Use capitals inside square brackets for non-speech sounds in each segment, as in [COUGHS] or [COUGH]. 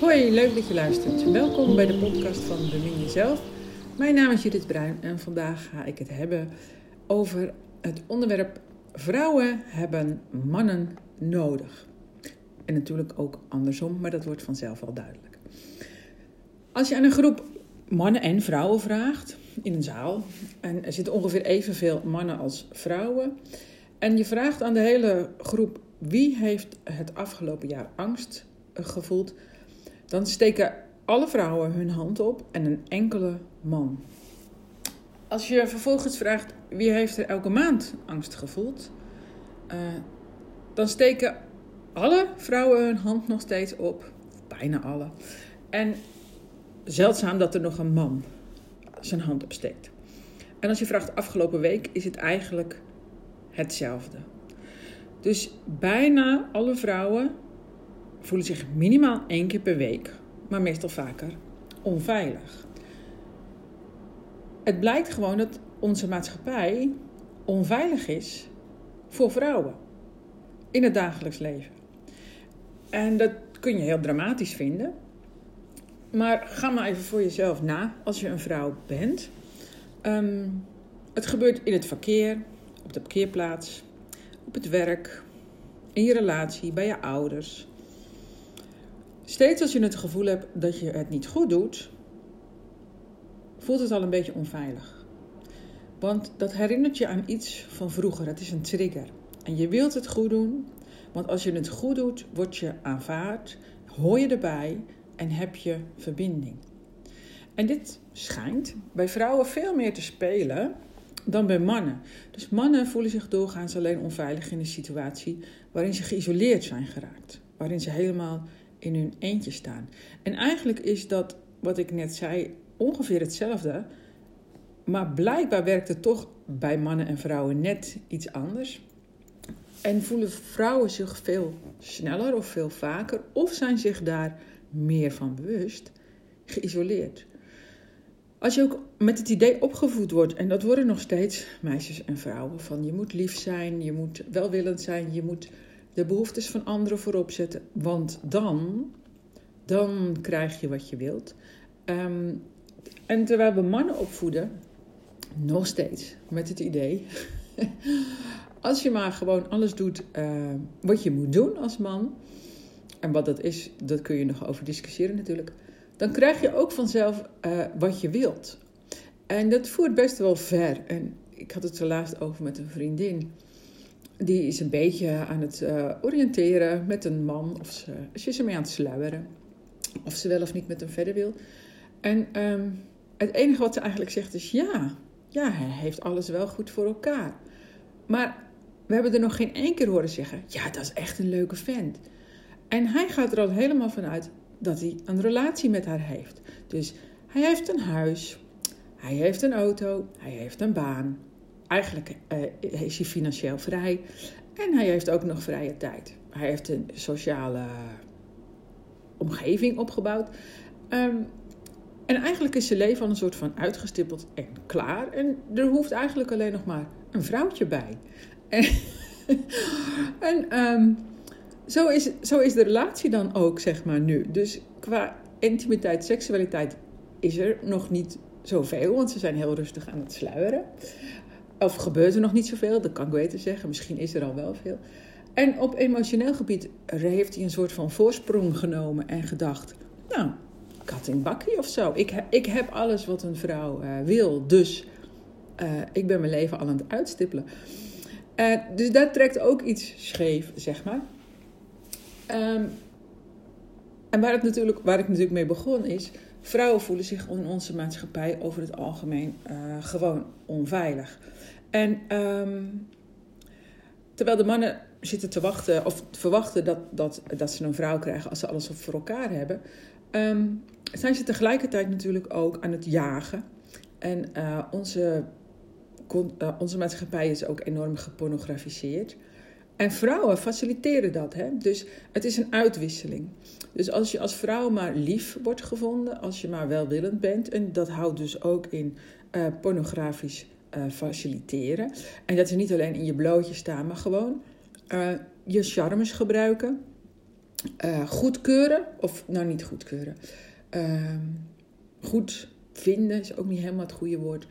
Hoi, leuk dat je luistert. Welkom bij de podcast van Bemin Jezelf. Mijn naam is Judith Bruin en vandaag ga ik het hebben over het onderwerp vrouwen hebben mannen nodig. En natuurlijk ook andersom, maar dat wordt vanzelf al duidelijk. Als je aan een groep mannen en vrouwen vraagt in een zaal, en er zitten ongeveer evenveel mannen als vrouwen, en je vraagt aan de hele groep wie heeft het afgelopen jaar angst gevoeld, dan steken alle vrouwen hun hand op en een enkele man. Als je vervolgens vraagt wie heeft er elke maand angst gevoeld, uh, dan steken alle vrouwen hun hand nog steeds op, bijna alle. En zeldzaam dat er nog een man zijn hand opsteekt. En als je vraagt afgelopen week, is het eigenlijk hetzelfde. Dus bijna alle vrouwen voelen zich minimaal één keer per week, maar meestal vaker, onveilig. Het blijkt gewoon dat onze maatschappij onveilig is voor vrouwen in het dagelijks leven. En dat kun je heel dramatisch vinden. Maar ga maar even voor jezelf na als je een vrouw bent. Um, het gebeurt in het verkeer, op de parkeerplaats, op het werk, in je relatie, bij je ouders. Steeds als je het gevoel hebt dat je het niet goed doet, voelt het al een beetje onveilig. Want dat herinnert je aan iets van vroeger. Het is een trigger. En je wilt het goed doen, want als je het goed doet, word je aanvaard, hoor je erbij en heb je verbinding. En dit schijnt bij vrouwen veel meer te spelen dan bij mannen. Dus mannen voelen zich doorgaans alleen onveilig in een situatie waarin ze geïsoleerd zijn geraakt. Waarin ze helemaal in hun eentje staan. En eigenlijk is dat, wat ik net zei, ongeveer hetzelfde. Maar blijkbaar werkt het toch bij mannen en vrouwen net iets anders. En voelen vrouwen zich veel sneller of veel vaker, of zijn zich daar meer van bewust, geïsoleerd. Als je ook met het idee opgevoed wordt, en dat worden nog steeds meisjes en vrouwen, van je moet lief zijn, je moet welwillend zijn, je moet de behoeftes van anderen voorop zetten, want dan, dan krijg je wat je wilt. Ehm, en terwijl we mannen opvoeden, nog steeds met het idee, [LAUGHS] als je maar gewoon alles doet uh, wat je moet doen als man, en wat dat is, dat kun je nog over discussiëren natuurlijk dan krijg je ook vanzelf uh, wat je wilt. En dat voert best wel ver. En ik had het laatst over met een vriendin. Die is een beetje aan het uh, oriënteren met een man. Of ze, is ermee aan het sluieren. Of ze wel of niet met hem verder wil. En um, het enige wat ze eigenlijk zegt is ja. Ja, hij heeft alles wel goed voor elkaar. Maar we hebben er nog geen één keer horen zeggen: ja, dat is echt een leuke vent. En hij gaat er al helemaal vanuit: dat hij een relatie met haar heeft. Dus hij heeft een huis, hij heeft een auto, hij heeft een baan. Eigenlijk uh, is hij financieel vrij en hij heeft ook nog vrije tijd. Hij heeft een sociale omgeving opgebouwd. Um, en eigenlijk is zijn leven al een soort van uitgestippeld en klaar. En er hoeft eigenlijk alleen nog maar een vrouwtje bij. En, [LAUGHS] en um, zo is, zo is de relatie dan ook, zeg maar, nu. Dus qua intimiteit, seksualiteit is er nog niet zoveel, want ze zijn heel rustig aan het sluieren. Of gebeurt er nog niet zoveel, dat kan ik beter zeggen. Misschien is er al wel veel. En op emotioneel gebied heeft hij een soort van voorsprong genomen en gedacht: Nou, kat in bakkie of zo. Ik, ik heb alles wat een vrouw uh, wil, dus uh, ik ben mijn leven al aan het uitstippelen. Dus dat trekt ook iets scheef, zeg maar. Um, en waar, het natuurlijk, waar ik natuurlijk mee begon is, vrouwen voelen zich in onze maatschappij over het algemeen uh, gewoon onveilig. En um, terwijl de mannen zitten te wachten of verwachten dat, dat, dat ze een vrouw krijgen als ze alles voor elkaar hebben, um, zijn ze tegelijkertijd natuurlijk ook aan het jagen. En uh, onze, uh, onze maatschappij is ook enorm gepornografiseerd. En vrouwen faciliteren dat. Hè? Dus het is een uitwisseling. Dus als je als vrouw maar lief wordt gevonden, als je maar welwillend bent, en dat houdt dus ook in uh, pornografisch uh, faciliteren. En dat is niet alleen in je blootje staan, maar gewoon Uh, je charmes gebruiken. Goedkeuren, of nou niet goedkeuren. Uh, goed vinden is ook niet helemaal het goede woord.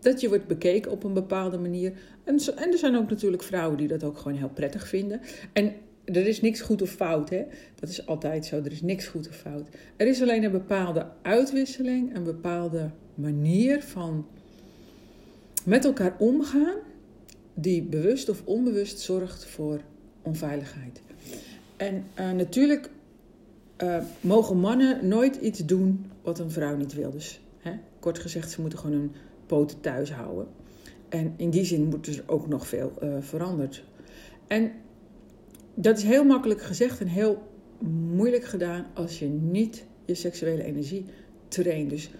Dat je wordt bekeken op een bepaalde manier. En, en er zijn ook natuurlijk vrouwen die dat ook gewoon heel prettig vinden. En er is niks goed of fout, hè? Dat is altijd zo. Er is niks goed of fout. Er is alleen een bepaalde uitwisseling, een bepaalde manier van met elkaar omgaan, die bewust of onbewust zorgt voor onveiligheid. En uh, natuurlijk uh, mogen mannen nooit iets doen wat een vrouw niet wil. Dus hè, kort gezegd, ze moeten gewoon hun poten thuis houden. En in die zin moet er ook nog veel uh, veranderd. En dat is heel makkelijk gezegd en heel moeilijk gedaan als je niet je seksuele energie traint. Dus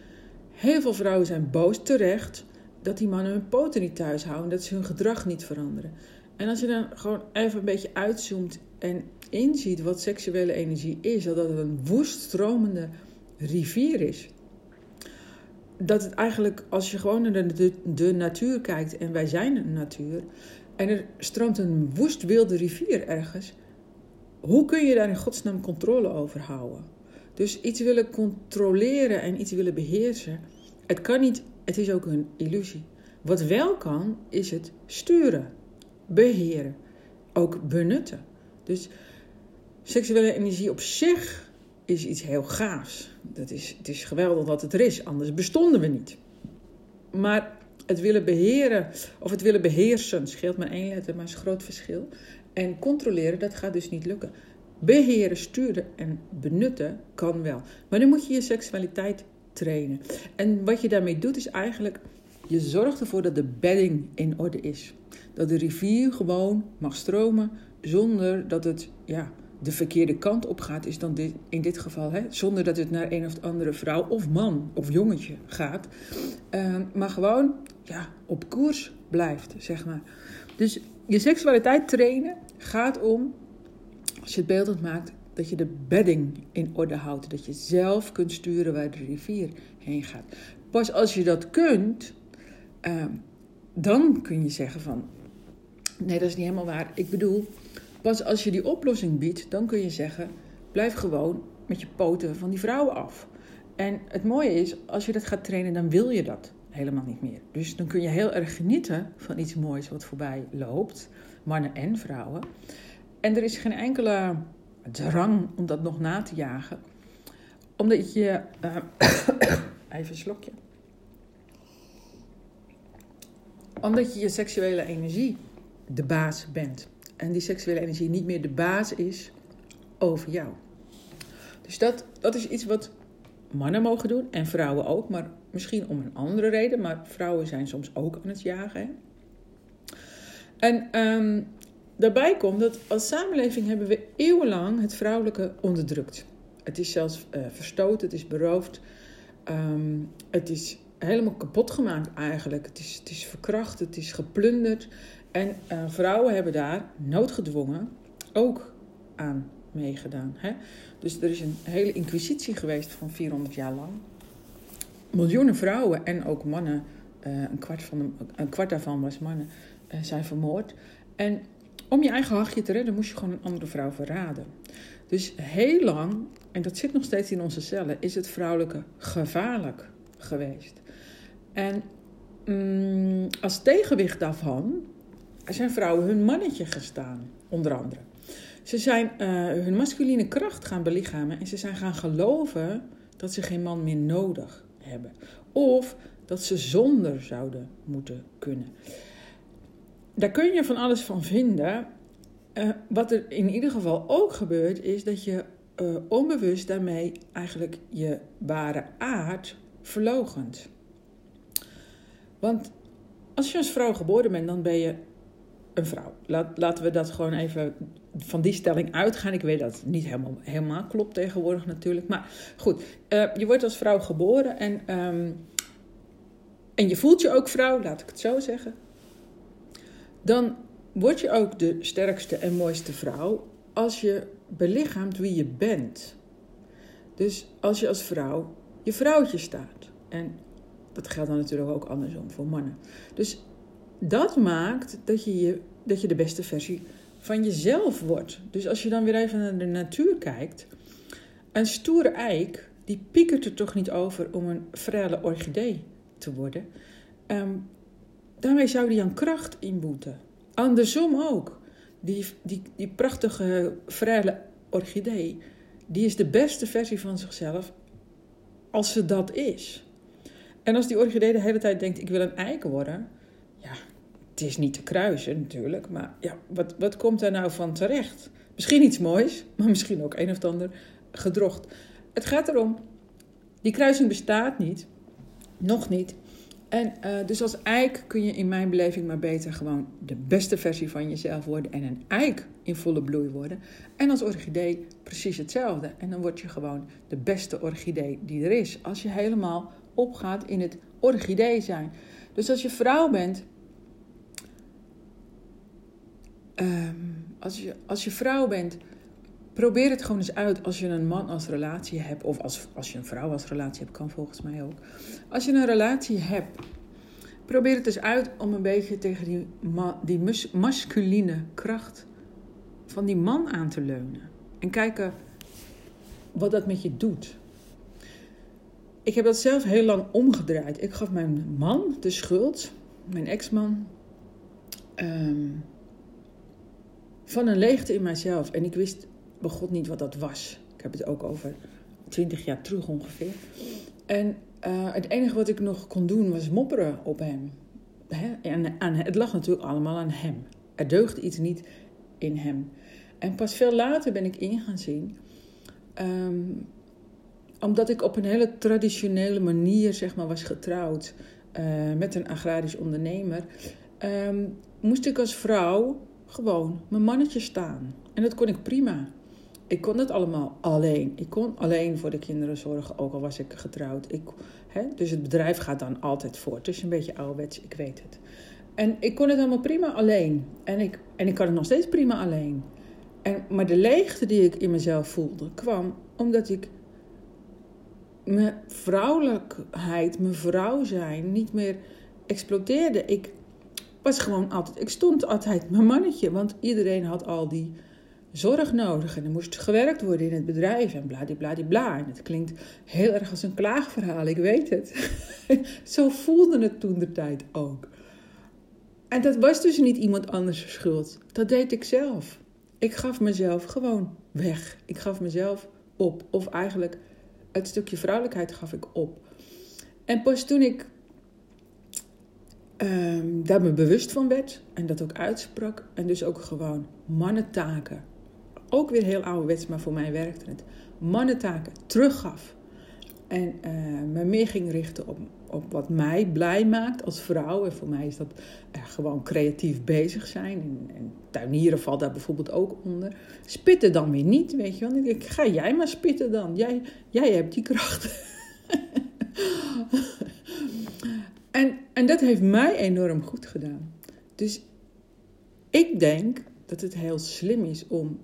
heel veel vrouwen zijn boos terecht dat die mannen hun poten niet thuis houden, dat ze hun gedrag niet veranderen. En als je dan gewoon even een beetje uitzoomt en inziet wat seksuele energie is, dat het een woest stromende rivier is. Dat het eigenlijk, als je gewoon naar de, de, natuur kijkt, en wij zijn een natuur, en er stroomt een woest wilde rivier ergens, hoe kun je daar in godsnaam controle over houden? Dus iets willen controleren en iets willen beheersen, het kan niet, het is ook een illusie. Wat wel kan, is het sturen, beheren, ook benutten. Dus seksuele energie op zich is iets heel gaafs. Dat is, het is geweldig dat het er is, anders bestonden we niet. Maar het willen beheren of het willen beheersen, scheelt maar één letter, maar is een groot verschil. En controleren, dat gaat dus niet lukken. Beheren, sturen en benutten kan wel. Maar dan moet je je seksualiteit trainen. En wat je daarmee doet, is eigenlijk je zorgt ervoor dat de bedding in orde is. Dat de rivier gewoon mag stromen zonder dat het ja, de verkeerde kant op gaat, is dan dit, in dit geval. Hè? Zonder dat het naar een of andere vrouw of man of jongetje gaat. Uh, maar gewoon ja, op koers blijft, zeg maar. Dus je seksualiteit trainen gaat om, als je het beeldend maakt, dat je de bedding in orde houdt. Dat je zelf kunt sturen waar de rivier heen gaat. Pas als je dat kunt, uh, dan kun je zeggen van... Nee, dat is niet helemaal waar. Ik bedoel, pas als je die oplossing biedt, dan kun je zeggen... Blijf gewoon met je poten van die vrouwen af. En het mooie is, als je dat gaat trainen, dan wil je dat helemaal niet meer. Dus dan kun je heel erg genieten van iets moois wat voorbij loopt. Mannen en vrouwen. En er is geen enkele drang om dat nog na te jagen. Omdat je... Uh, [COUGHS] even een slokje omdat je je seksuele energie de baas bent. En die seksuele energie niet meer de baas is over jou. Dus dat, dat is iets wat mannen mogen doen en vrouwen ook, maar misschien om een andere reden. Maar vrouwen zijn soms ook aan het jagen. En um, daarbij komt dat als samenleving hebben we eeuwenlang het vrouwelijke onderdrukt. Het is zelfs uh, verstoten, het is beroofd, um, het is helemaal kapot gemaakt eigenlijk. Het is, het is verkracht, het is geplunderd. En uh, vrouwen hebben daar noodgedwongen ook aan meegedaan. Hè? Dus er is een hele inquisitie geweest van 400 jaar lang. Miljoenen vrouwen en ook mannen, uh, een, kwart van een kwart daarvan was mannen, uh, zijn vermoord. En om je eigen hachje te redden moest je gewoon een andere vrouw verraden. Dus heel lang, en dat zit nog steeds in onze cellen, is het vrouwelijke gevaarlijk geweest. En mm, als tegenwicht daarvan zijn vrouwen hun mannetje gestaan, onder andere. Ze zijn uh, hun masculine kracht gaan belichamen en ze zijn gaan geloven dat ze geen man meer nodig hebben. Of dat ze zonder zouden moeten kunnen. Daar kun je van alles van vinden. Uh, wat er in ieder geval ook gebeurt, is dat je uh, onbewust daarmee eigenlijk je ware aard verlogent. Want als je als vrouw geboren bent, dan ben je een vrouw. Laten we dat gewoon even van die stelling uitgaan. Ik weet dat het niet helemaal, helemaal klopt tegenwoordig natuurlijk. Maar goed, uh, je wordt als vrouw geboren en, um, en je voelt je ook vrouw, laat ik het zo zeggen. Dan word je ook de sterkste en mooiste vrouw als je belichaamt wie je bent. Dus als je als vrouw je vrouwtje staat. En dat geldt dan natuurlijk ook andersom voor mannen. Dus dat maakt dat je, je, dat je de beste versie van jezelf wordt. Dus als je dan weer even naar de natuur kijkt, een stoere eik, die piekert er toch niet over om een frele orchidee te worden. Ehm, daarmee zou die aan kracht inboeten. Andersom ook. Die, die, die prachtige frele orchidee, die is de beste versie van zichzelf als ze dat is. En als die orchidee de hele tijd denkt, ik wil een eik worden, het is niet te kruisen natuurlijk, maar ja, wat, wat komt daar nou van terecht? Misschien iets moois, [LAUGHS] maar misschien ook een of ander gedrocht. Het gaat erom, die kruising bestaat niet, nog niet. En uh, dus als eik kun je in mijn beleving maar beter gewoon de beste versie van jezelf worden en een eik in volle bloei worden. En als orchidee precies hetzelfde. En dan word je gewoon de beste orchidee die er is. Als je helemaal opgaat in het orchidee zijn. Dus als je vrouw bent, um, als, je, als je vrouw bent, probeer het gewoon eens uit als je een man als relatie hebt. Of als, als je een vrouw als relatie hebt, kan volgens mij ook. Als je een relatie hebt, probeer het eens uit om een beetje tegen die, die masculine kracht van die man aan te leunen. En kijken wat dat met je doet. Ik heb dat zelf heel lang omgedraaid. Ik gaf mijn man de schuld, mijn ex-man, ehm, van een leegte in mijzelf. En ik wist bij God niet wat dat was. Ik heb het ook over twintig jaar terug ongeveer. En uh, het enige wat ik nog kon doen was mopperen op hem. En aan, het lag natuurlijk allemaal aan hem. Er deugde iets niet in hem. En pas veel later ben ik in gaan zien. Um, omdat ik op een hele traditionele manier zeg maar, was getrouwd uh, met een agrarisch ondernemer. Um, moest ik als vrouw gewoon mijn mannetje staan. En dat kon ik prima ik kon het allemaal alleen. Ik kon alleen voor de kinderen zorgen, ook al was ik getrouwd. Ik, hè, dus het bedrijf gaat dan altijd voort. Het is een beetje ouderwets, ik weet het. En ik kon het allemaal prima alleen. En ik, en ik kan het nog steeds prima alleen. En, maar de leegte die ik in mezelf voelde, kwam omdat ik mijn vrouwelijkheid, mijn vrouw zijn, niet meer exploiteerde. Ik was gewoon altijd, ik stond altijd mijn mannetje, want iedereen had al die zorg nodig en er moest gewerkt worden in het bedrijf en bladibladibla. En het klinkt heel erg als een klaagverhaal, ik weet het. [LAUGHS] Zo voelde het toen de tijd ook. En dat was dus niet iemand anders schuld. Dat deed ik zelf. Ik gaf mezelf gewoon weg. Ik gaf mezelf op. Of eigenlijk het stukje vrouwelijkheid gaf ik op. En pas toen ik um, daar me bewust van werd en dat ook uitsprak en dus ook gewoon mannentaken ook weer heel ouderwets, maar voor mij werkte het. Mannentaken teruggaf. En uh, me meer ging richten op, op wat mij blij maakt als vrouw. En voor mij is dat uh, gewoon creatief bezig zijn. En, en, tuinieren valt daar bijvoorbeeld ook onder. Spitten dan weer niet, weet je wel. Ik ga jij maar spitten dan. Jij, jij hebt die kracht. [LAUGHS] en, en dat heeft mij enorm goed gedaan. Dus ik denk dat het heel slim is om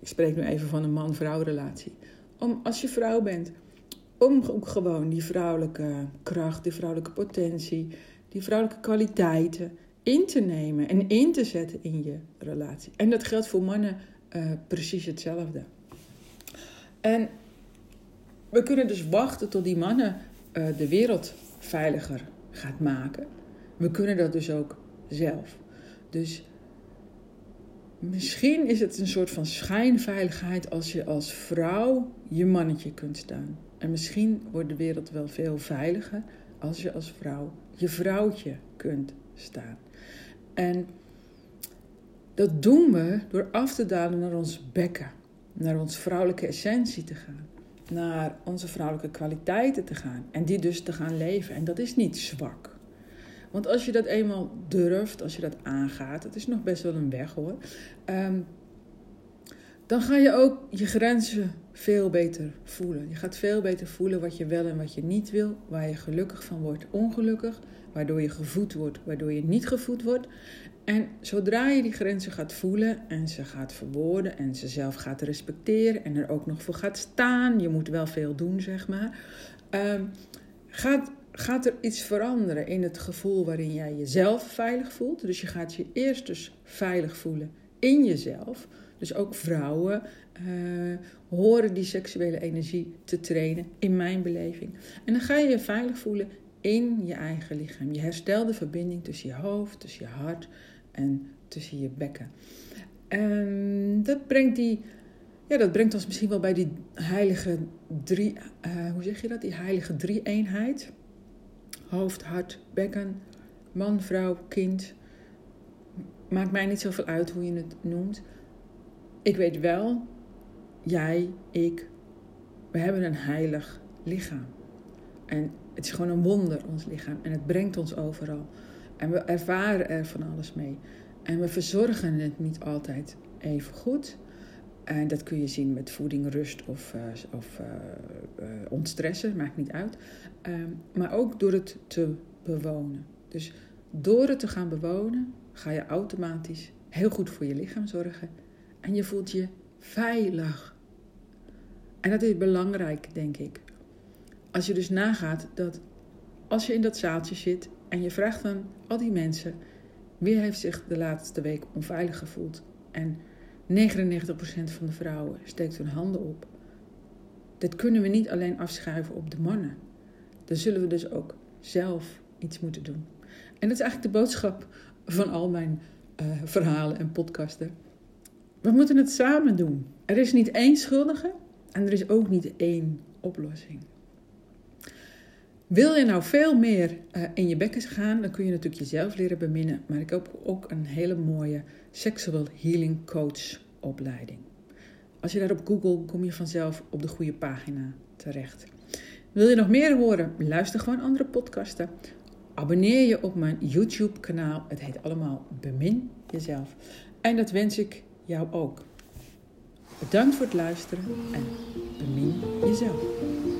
ik spreek nu even van een man-vrouw relatie. Om als je vrouw bent, om ook gewoon die vrouwelijke kracht, die vrouwelijke potentie, die vrouwelijke kwaliteiten in te nemen en in te zetten in je relatie. En dat geldt voor mannen uh, precies hetzelfde. En we kunnen dus wachten tot die mannen uh, de wereld veiliger gaat maken. We kunnen dat dus ook zelf. Dus Misschien is het een soort van schijnveiligheid als je als vrouw je mannetje kunt staan. En misschien wordt de wereld wel veel veiliger als je als vrouw je vrouwtje kunt staan. En dat doen we door af te dalen naar ons bekken, naar onze vrouwelijke essentie te gaan, naar onze vrouwelijke kwaliteiten te gaan en die dus te gaan leven. En dat is niet zwak. Want als je dat eenmaal durft, als je dat aangaat, het is nog best wel een weg hoor. Um, dan ga je ook je grenzen veel beter voelen. Je gaat veel beter voelen wat je wel en wat je niet wil, waar je gelukkig van wordt, ongelukkig, waardoor je gevoed wordt, waardoor je niet gevoed wordt. En zodra je die grenzen gaat voelen en ze gaat verwoorden en ze zelf gaat respecteren en er ook nog voor gaat staan, je moet wel veel doen, zeg maar, um, gaat gaat er iets veranderen in het gevoel waarin jij jezelf veilig voelt. Dus je gaat je eerst dus veilig voelen in jezelf. Dus ook vrouwen uh, horen die seksuele energie te trainen, in mijn beleving. En dan ga je je veilig voelen in je eigen lichaam. Je herstelt de verbinding tussen je hoofd, tussen je hart en tussen je bekken. En dat brengt die ja, dat brengt ons misschien wel bij die heilige drie, uh, hoe zeg je dat? Die heilige drie-eenheid. Hoofd, hart, bekken, man, vrouw, kind. Maakt mij niet zoveel uit hoe je het noemt. Ik weet wel, jij, ik, we hebben een heilig lichaam. En het is gewoon een wonder, ons lichaam. En het brengt ons overal. En we ervaren er van alles mee. En we verzorgen het niet altijd even goed. En dat kun je zien met voeding, rust of, uh, of uh, uh, ontstressen, maakt niet uit. Ehm, maar ook door het te bewonen. Dus door het te gaan bewonen, ga je automatisch heel goed voor je lichaam zorgen. En je voelt je veilig. En dat is belangrijk, denk ik. Als je dus nagaat dat als je in dat zaaltje zit en je vraagt dan al die mensen: wie heeft zich de laatste week onveilig gevoeld? En 99% van de vrouwen steekt hun handen op. Dat kunnen we niet alleen afschuiven op de mannen. Dan zullen we dus ook zelf iets moeten doen. En dat is eigenlijk de boodschap van al mijn uh, verhalen en podcasten. We moeten het samen doen. Er is niet één schuldige en er is ook niet één oplossing. Wil je nou veel meer uh, in je bekken gaan, dan kun je natuurlijk jezelf leren beminnen. Maar ik heb ook een hele mooie Sexual Healing Coach opleiding. Als je daar op Google kom je vanzelf op de goede pagina terecht. Wil je nog meer horen? Luister gewoon andere podcasten. Abonneer je op mijn YouTube kanaal. Het heet allemaal Bemin Jezelf. En dat wens ik jou ook. Bedankt voor het luisteren en bemin jezelf.